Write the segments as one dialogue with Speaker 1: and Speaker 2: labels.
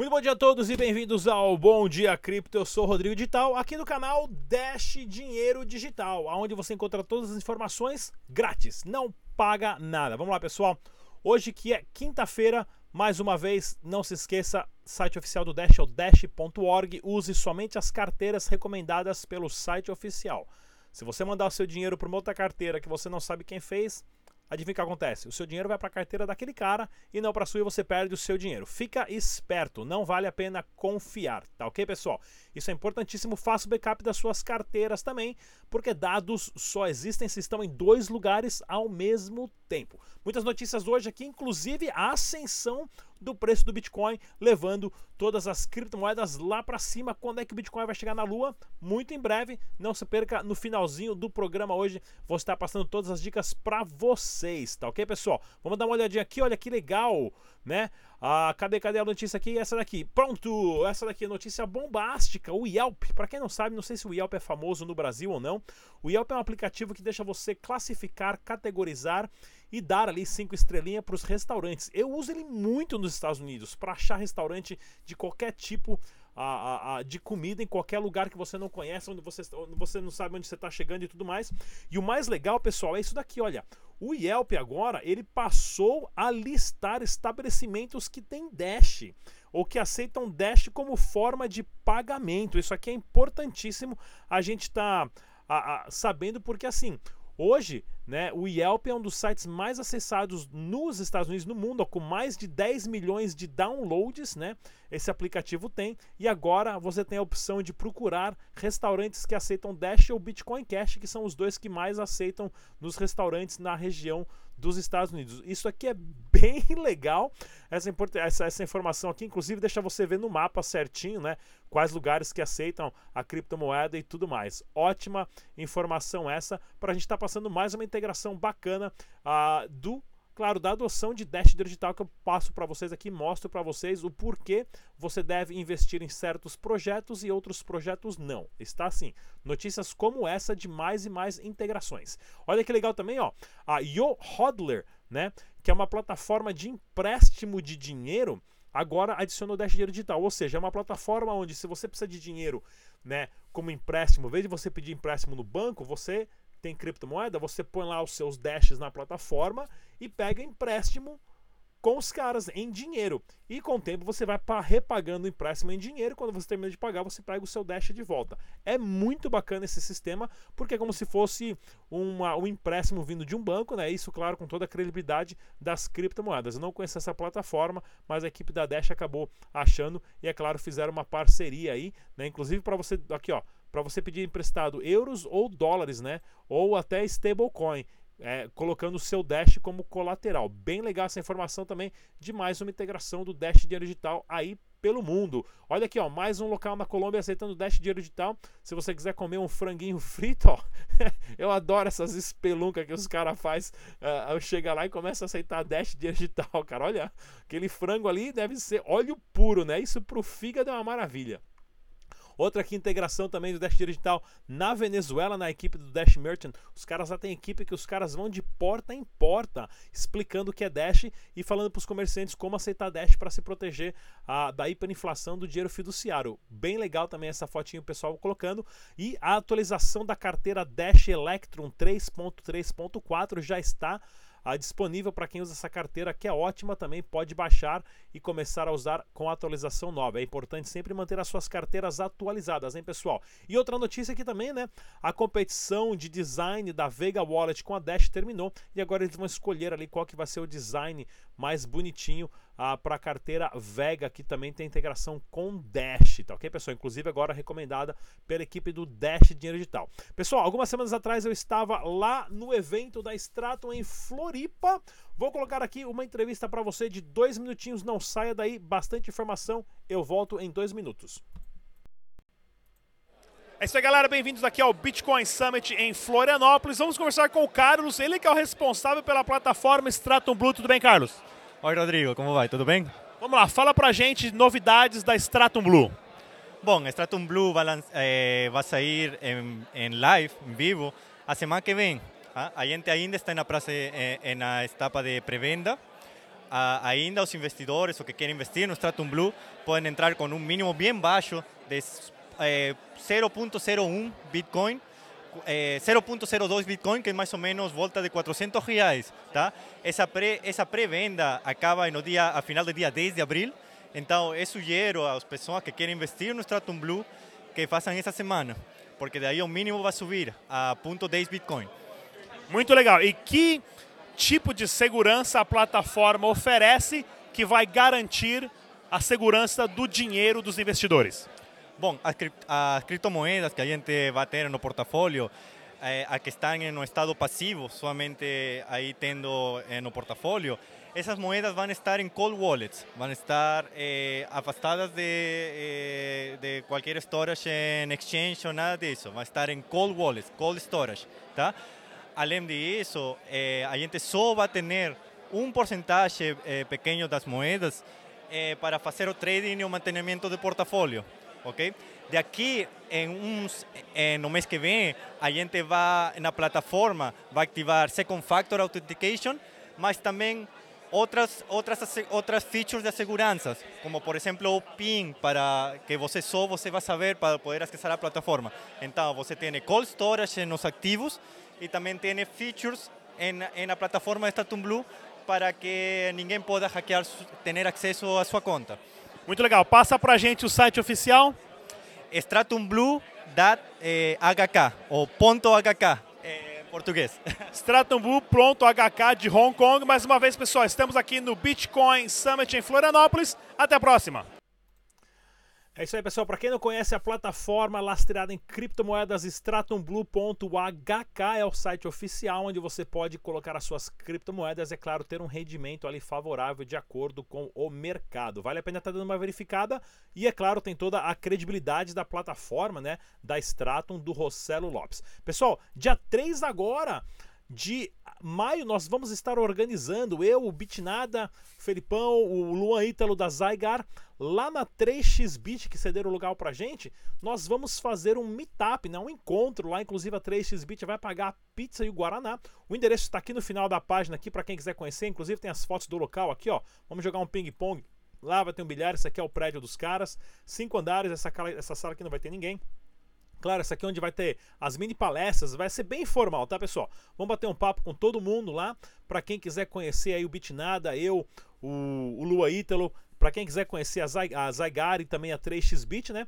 Speaker 1: Muito bom dia a todos e bem-vindos ao Bom Dia Cripto. Eu sou Rodrigo Digital, aqui no canal Dash Dinheiro Digital, onde você encontra todas as informações grátis, não paga nada. Vamos lá, pessoal. Hoje que é quinta-feira, mais uma vez, não se esqueça, site oficial do Dash é o dash.org. Use somente as carteiras recomendadas pelo site oficial. Se você mandar o seu dinheiro para uma outra carteira que você não sabe quem fez, adivinha o que acontece? O seu dinheiro vai para a carteira daquele cara e não para sua e você perde o seu dinheiro. Fica esperto, não vale a pena confiar, tá ok, pessoal? Isso é importantíssimo. Faça o backup das suas carteiras também, porque dados só existem se estão em dois lugares ao mesmo tempo. Muitas notícias hoje aqui, inclusive a ascensão do preço do Bitcoin, levando todas as criptomoedas lá para cima. Quando é que o Bitcoin vai chegar na lua? Muito em breve. Não se perca no finalzinho do programa hoje. Vou estar passando todas as dicas para vocês, tá ok, pessoal? Vamos dar uma olhadinha aqui, olha que legal, né? Ah, cadê, cadê a notícia aqui? Essa daqui. Pronto! Essa daqui é notícia bombástica. O Yelp, para quem não sabe, não sei se o Yelp é famoso no Brasil ou não. O Yelp é um aplicativo que deixa você classificar, categorizar e dar ali cinco estrelinhas para os restaurantes. Eu uso ele muito nos Estados Unidos para achar restaurante de qualquer tipo a, a, a, de comida em qualquer lugar que você não conhece, onde você, onde você não sabe onde você está chegando e tudo mais. E o mais legal, pessoal, é isso daqui, olha. O Yelp agora, ele passou a listar estabelecimentos que têm Dash ou que aceitam Dash como forma de pagamento. Isso aqui é importantíssimo a gente está sabendo porque assim, Hoje, né, o Yelp é um dos sites mais acessados nos Estados Unidos, no mundo, com mais de 10 milhões de downloads, né? Esse aplicativo tem. E agora você tem a opção de procurar restaurantes que aceitam Dash ou Bitcoin Cash, que são os dois que mais aceitam nos restaurantes na região dos Estados Unidos. Isso aqui é bem legal. Essa, essa, essa, informação aqui, inclusive, deixa você ver no mapa certinho, né? Quais lugares que aceitam a criptomoeda e tudo mais. Ótima informação essa para a gente estar tá passando mais uma integração bacana uh, do claro, da adoção de Dash Digital que eu passo para vocês aqui, mostro para vocês o porquê você deve investir em certos projetos e outros projetos não. Está assim, notícias como essa de mais e mais integrações. Olha que legal também, ó, a Yo Hodler, né, que é uma plataforma de empréstimo de dinheiro, agora adicionou Dash Digital, ou seja, é uma plataforma onde se você precisa de dinheiro, né, como empréstimo, em vez de você pedir empréstimo no banco, você tem criptomoeda, você põe lá os seus dashes na plataforma e pega empréstimo com os caras em dinheiro. E com o tempo você vai repagando o empréstimo em dinheiro. Quando você termina de pagar, você pega o seu Dash de volta. É muito bacana esse sistema, porque é como se fosse uma, um empréstimo vindo de um banco, né? Isso, claro, com toda a credibilidade das criptomoedas. Eu não conheço essa plataforma, mas a equipe da Dash acabou achando e, é claro, fizeram uma parceria aí, né? Inclusive para você, aqui ó, para você pedir emprestado euros ou dólares, né? Ou até stablecoin. É, colocando o seu Dash como colateral. Bem legal essa informação também de mais uma integração do Dash Dinheiro Digital aí pelo mundo. Olha aqui, ó, mais um local na Colômbia aceitando Dash Dinheiro Digital. Se você quiser comer um franguinho frito, ó, eu adoro essas espeluncas que os caras faz. Uh, chega lá e começa a aceitar Dash Dinheiro Digital, cara. Olha, aquele frango ali deve ser óleo puro, né? Isso pro fígado é uma maravilha. Outra aqui, integração também do Dash Digital na Venezuela, na equipe do Dash Merchant. Os caras lá têm equipe que os caras vão de porta em porta, explicando o que é Dash e falando para os comerciantes como aceitar Dash para se proteger a, da hiperinflação do dinheiro fiduciário. Bem legal também essa fotinho o pessoal colocando. E a atualização da carteira Dash Electron 3.3.4 já está ah, disponível para quem usa essa carteira, que é ótima também, pode baixar e começar a usar com a atualização nova. É importante sempre manter as suas carteiras atualizadas, hein, pessoal? E outra notícia aqui também, né? A competição de design da Vega Wallet com a Dash terminou e agora eles vão escolher ali qual que vai ser o design mais bonitinho ah, para a carteira Vega, que também tem integração com Dash, tá ok, pessoal? Inclusive agora recomendada pela equipe do Dash Dinheiro Digital. Pessoal, algumas semanas atrás eu estava lá no evento da Stratum em Floripa. Vou colocar aqui uma entrevista para você de dois minutinhos, não saia daí, bastante informação. Eu volto em dois minutos. É isso aí, galera. Bem-vindos aqui ao Bitcoin Summit em Florianópolis. Vamos conversar com o Carlos, ele que é o responsável pela plataforma Stratum Blue. Tudo bem, Carlos?
Speaker 2: Oi, Rodrigo. Como vai? Tudo bem?
Speaker 1: Vamos lá, fala pra gente novidades da Stratum Blue.
Speaker 2: Bom, Stratum Blue vai, eh, vai sair em, em, live, em vivo, a semana que vem. Ah? A gente ainda está na, praça, eh, na etapa de pré-venda a, ainda os investidores ou que querem investir no Stratum Blue podem entrar com um mínimo bem baixo de eh, 0.01 Bitcoin, eh, 0.02 Bitcoin, que é mais ou menos volta de 400 reais, tá? Essa pré pré-venda acaba no dia a final do dia 10 de abril. Então, eu sugiro às pessoas que querem investir no Stratum Blue que façam essa semana, porque daí o mínimo vai subir a 0.10 Bitcoin.
Speaker 1: Muito legal. E que tipo de segurança a plataforma oferece que vai garantir a segurança do dinheiro dos investidores?
Speaker 2: Bom, as, as criptomoedas que a gente vai ter no portfólio, eh, a que estão no estado passivo, somente aí tendo no portfólio, essas moedas vão estar em cold wallets, vão estar eh, afastadas de, eh, de qualquer storage em exchange ou nada disso, vão estar em cold wallets, cold storage, tá? Além disso, eh, a gente só vai ter um porcentagem pequeno das moedas para fazer o trading e o mantenimento do portfólio, ok? De aqui, em uns, no mês que vem, a gente vai na plataforma, vai ativar Second Factor Authentication, mas também outras outras outras features de segurança, como por exemplo o PIN para que você só você vai saber para poder acessar a plataforma. Então você tem cold storage nos ativos e também tem features em, na plataforma de Statum Blue para que ninguém possa hackear, ter acesso à sua conta.
Speaker 1: Muito legal. Passa para a gente o site oficial.
Speaker 2: stratumblue.hk ou ponto .hk em português.
Speaker 1: stratumblue.hk de Hong Kong. Mais uma vez, pessoal, estamos aqui no Bitcoin Summit em Florianópolis. Até a próxima. É isso aí, pessoal. Para quem não conhece a plataforma lastreada em criptomoedas, stratumblue.hk é o site oficial onde você pode colocar as suas criptomoedas, é claro, ter um rendimento ali favorável de acordo com o mercado. Vale a pena estar dando uma verificada e, é claro, tem toda a credibilidade da plataforma, né, da Stratum do Rossello Lopes. Pessoal, dia 3 agora de maio nós vamos estar organizando, eu, o Bitnada, o Felipão, o Luan Ítalo da Zygar, lá na 3xBit, que cederam o lugar pra gente, nós vamos fazer um meetup, né, um encontro lá, inclusive a 3xBit vai pagar a pizza e o Guaraná. O endereço está aqui no final da página aqui para quem quiser conhecer, inclusive tem as fotos do local aqui, ó. Vamos jogar um ping-pong. Lá vai ter um bilhar, esse aqui é o prédio dos caras, cinco andares, essa, essa sala aqui não vai ter ninguém. Claro, essa aqui é onde vai ter as mini palestras, vai ser bem informal, tá, pessoal? Vamos bater um papo com todo mundo lá. Para quem quiser conhecer aí o Bitnada, eu, o, o Lua Ítalo, para quem quiser conhecer a, Zay, a também a 3xBit, né?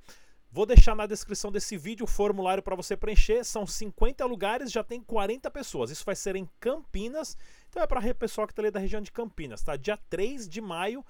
Speaker 1: Vou deixar na descrição desse vídeo o formulário para você preencher. São 50 lugares, já tem 40 pessoas. Isso vai ser em Campinas. Então é para o pessoal que está ali da região de Campinas, tá? Dia 3 de maio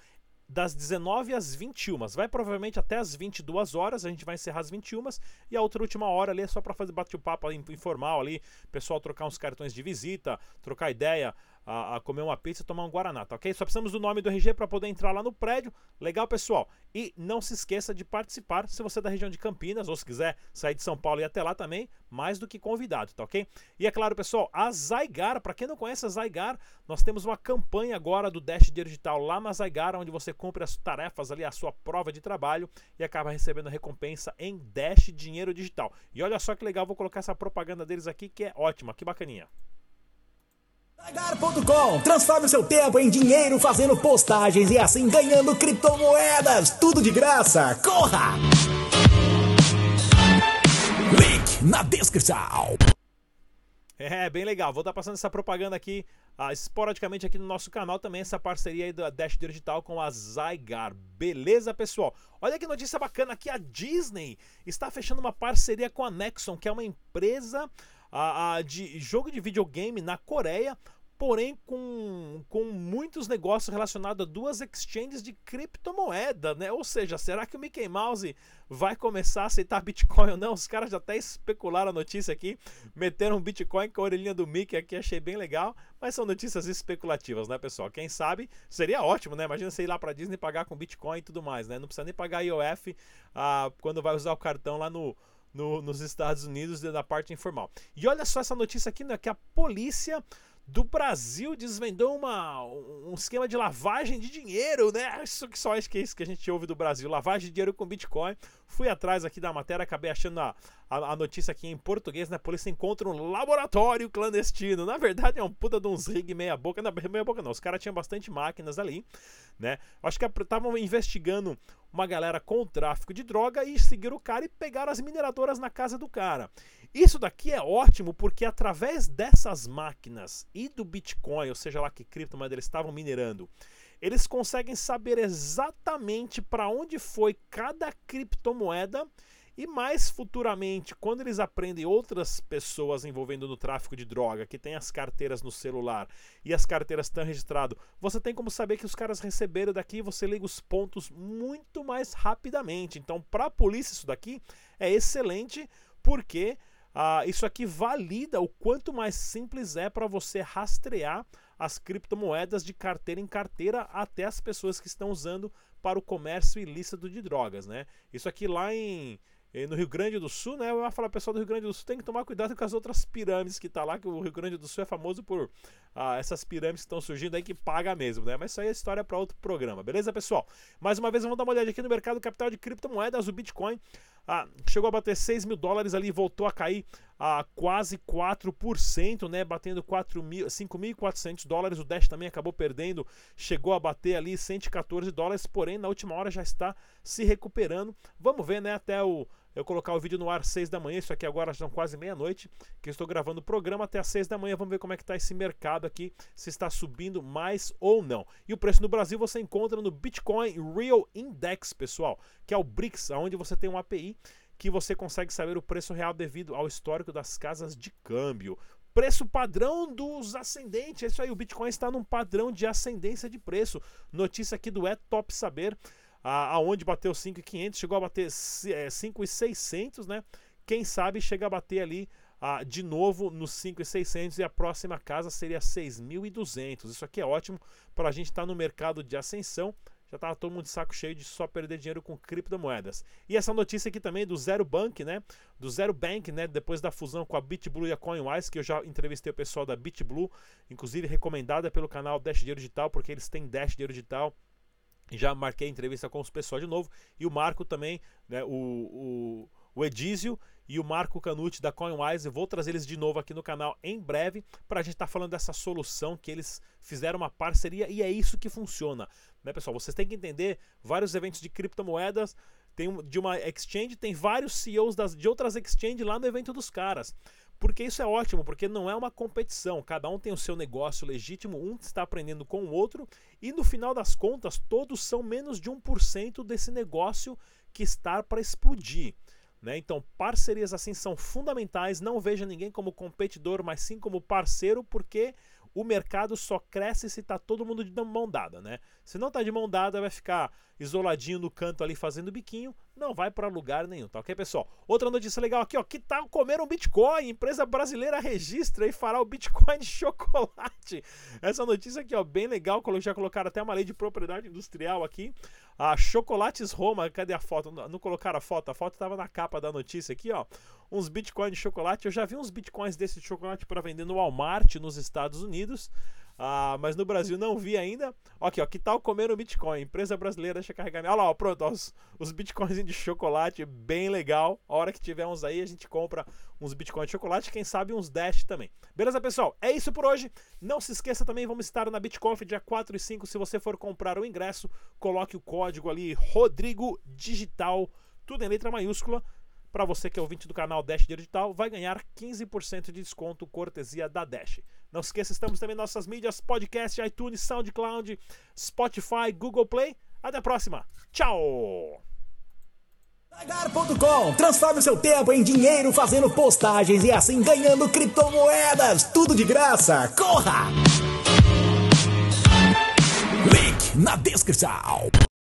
Speaker 1: das 19 às 21. Vai provavelmente até às 22 horas, a gente vai encerrar às 21 e a outra última hora ali é só para fazer bate-papo informal ali, pessoal trocar uns cartões de visita, trocar ideia, a, a, comer uma pizza e tomar um Guaraná, tá ok? Só precisamos do nome do RG para poder entrar lá no prédio. Legal, pessoal? E não se esqueça de participar se você é da região de Campinas ou se quiser sair de São Paulo e até lá também, mais do que convidado, tá ok? E é claro, pessoal, a Zygar, para quem não conhece a Zygar, nós temos uma campanha agora do Dash Digital lá na Zygar, onde você cumpre as tarefas ali, a sua prova de trabalho e acaba recebendo recompensa em Dash Dinheiro Digital. E olha só que legal, vou colocar essa propaganda deles aqui que é ótima, que bacaninha.
Speaker 3: Pagar.com Transforme seu tempo em dinheiro fazendo postagens e assim ganhando criptomoedas. Tudo de graça. Corra! Link na descrição.
Speaker 1: É, bem legal. Vou estar passando essa propaganda aqui uh, esporadicamente aqui no nosso canal também, essa parceria aí da Dash Digital com a Zygar. Beleza, pessoal? Olha que notícia bacana aqui, a Disney está fechando uma parceria com a Nexon, que é uma empresa de jogo de videogame na Coreia, porém com, com muitos negócios relacionados a duas exchanges de criptomoeda, né? Ou seja, será que o Mickey Mouse vai começar a aceitar Bitcoin ou não? Os caras já até especularam a notícia aqui, meteram um Bitcoin com a orelhinha do Mickey aqui, achei bem legal, mas são notícias especulativas, né, pessoal? Quem sabe seria ótimo, né? Imagina você ir lá para Disney pagar com Bitcoin e tudo mais, né? Não precisa nem pagar IOF ah, quando vai usar o cartão lá no no, nos Estados Unidos na parte informal. E olha só essa notícia aqui, né, que a polícia do Brasil desvendou uma, um esquema de lavagem de dinheiro, né? Isso que só acho que é isso que a gente ouve do Brasil, lavagem de dinheiro com Bitcoin. Fui atrás aqui da matéria, acabei achando a, a, a notícia aqui em português, né? A polícia encontra um laboratório clandestino. Na verdade é um puta de uns rig meia boca, não, meia boca não, os caras tinham bastante máquinas ali, né? Acho que estavam investigando uma galera com tráfico de droga e seguiram o cara e pegaram as mineradoras na casa do cara. Isso daqui é ótimo porque através dessas máquinas e do Bitcoin, ou seja lá que criptomoeda eles estavam minerando, eles conseguem saber exatamente para onde foi cada criptomoeda e mais futuramente, quando eles aprendem outras pessoas envolvendo no tráfico de droga, que tem as carteiras no celular e as carteiras estão registradas, você tem como saber que os caras receberam daqui e você liga os pontos muito mais rapidamente. Então, para a polícia, isso daqui é excelente porque ah, isso aqui valida o quanto mais simples é para você rastrear as criptomoedas de carteira em carteira até as pessoas que estão usando para o comércio ilícito de drogas, né? Isso aqui lá em no Rio Grande do Sul, né? Eu ia falar, pessoal do Rio Grande do Sul tem que tomar cuidado com as outras pirâmides que tá lá, que o Rio Grande do Sul é famoso por ah, essas pirâmides que estão surgindo aí que paga mesmo, né? Mas isso aí é história para outro programa, beleza, pessoal? Mais uma vez, vamos dar uma olhada aqui no mercado capital de criptomoedas, o Bitcoin ah, chegou a bater 6 mil dólares ali, voltou a cair a quase 4%, né? Batendo 5.400 dólares. O Dash também acabou perdendo, chegou a bater ali 114 dólares, porém na última hora já está se recuperando. Vamos ver, né? Até o eu colocar o vídeo no ar 6 da manhã, isso aqui agora são quase meia-noite, que eu estou gravando o programa até às 6 da manhã, vamos ver como é que está esse mercado aqui, se está subindo mais ou não. E o preço no Brasil você encontra no Bitcoin Real Index, pessoal, que é o BRICS, onde você tem um API que você consegue saber o preço real devido ao histórico das casas de câmbio. Preço padrão dos ascendentes, é isso aí, o Bitcoin está num padrão de ascendência de preço. Notícia aqui do É Top Saber aonde bateu 5,500, chegou a bater 5,600, é, né? Quem sabe chega a bater ali ah, de novo nos 5,600 e a próxima casa seria 6.200. Isso aqui é ótimo para a gente estar tá no mercado de ascensão. Já estava todo mundo de saco cheio de só perder dinheiro com criptomoedas. E essa notícia aqui também do Zero Bank, né? Do Zero Bank, né? Depois da fusão com a BitBlue e a CoinWise, que eu já entrevistei o pessoal da BitBlue, inclusive recomendada pelo canal Dash Dinheiro Digital, porque eles têm Dash Dinheiro Digital já marquei entrevista com os pessoal de novo. E o Marco também, né, o, o, o e o Marco Canucci da CoinWise. Vou trazer eles de novo aqui no canal em breve para a gente estar tá falando dessa solução que eles fizeram uma parceria e é isso que funciona. Né, pessoal? Vocês têm que entender vários eventos de criptomoedas. Tem de uma exchange, tem vários CEOs das, de outras exchanges lá no evento dos caras. Porque isso é ótimo, porque não é uma competição, cada um tem o seu negócio legítimo, um está aprendendo com o outro, e no final das contas, todos são menos de 1% desse negócio que está para explodir. Né? Então, parcerias assim são fundamentais. Não veja ninguém como competidor, mas sim como parceiro, porque o mercado só cresce se está todo mundo de mão dada, né? Se não está de mão dada, vai ficar isoladinho no canto ali fazendo biquinho, não vai para lugar nenhum, tá ok, pessoal? Outra notícia legal aqui, ó, que tal comer um Bitcoin? Empresa brasileira registra e fará o Bitcoin de chocolate. Essa notícia aqui, ó, bem legal, já colocaram até uma lei de propriedade industrial aqui. A Chocolates Roma, cadê a foto? Não colocaram a foto, a foto estava na capa da notícia aqui, ó. Uns bitcoins de chocolate. Eu já vi uns bitcoins desse de chocolate para vender no Walmart nos Estados Unidos. Ah, mas no Brasil não vi ainda. Aqui, ó, que tal comer um Bitcoin? Empresa brasileira deixa carregar. Olha lá, ó, pronto, ó, os, os Bitcoins de chocolate, bem legal. A hora que tiver uns aí, a gente compra uns Bitcoins de chocolate, quem sabe uns Dash também. Beleza, pessoal? É isso por hoje. Não se esqueça também, vamos estar na BitConf dia 4 e 5. Se você for comprar o ingresso, coloque o código ali, Rodrigo Digital, tudo em letra maiúscula para você que é ouvinte do canal Dash Digital, vai ganhar 15% de desconto cortesia da Dash. Não se esqueça, estamos também em nossas mídias, podcast, iTunes, SoundCloud, Spotify, Google Play. Até a próxima. Tchau!
Speaker 3: Pagar.com Transforme seu tempo em dinheiro fazendo postagens e assim ganhando criptomoedas. Tudo de graça. Corra! Link na descrição.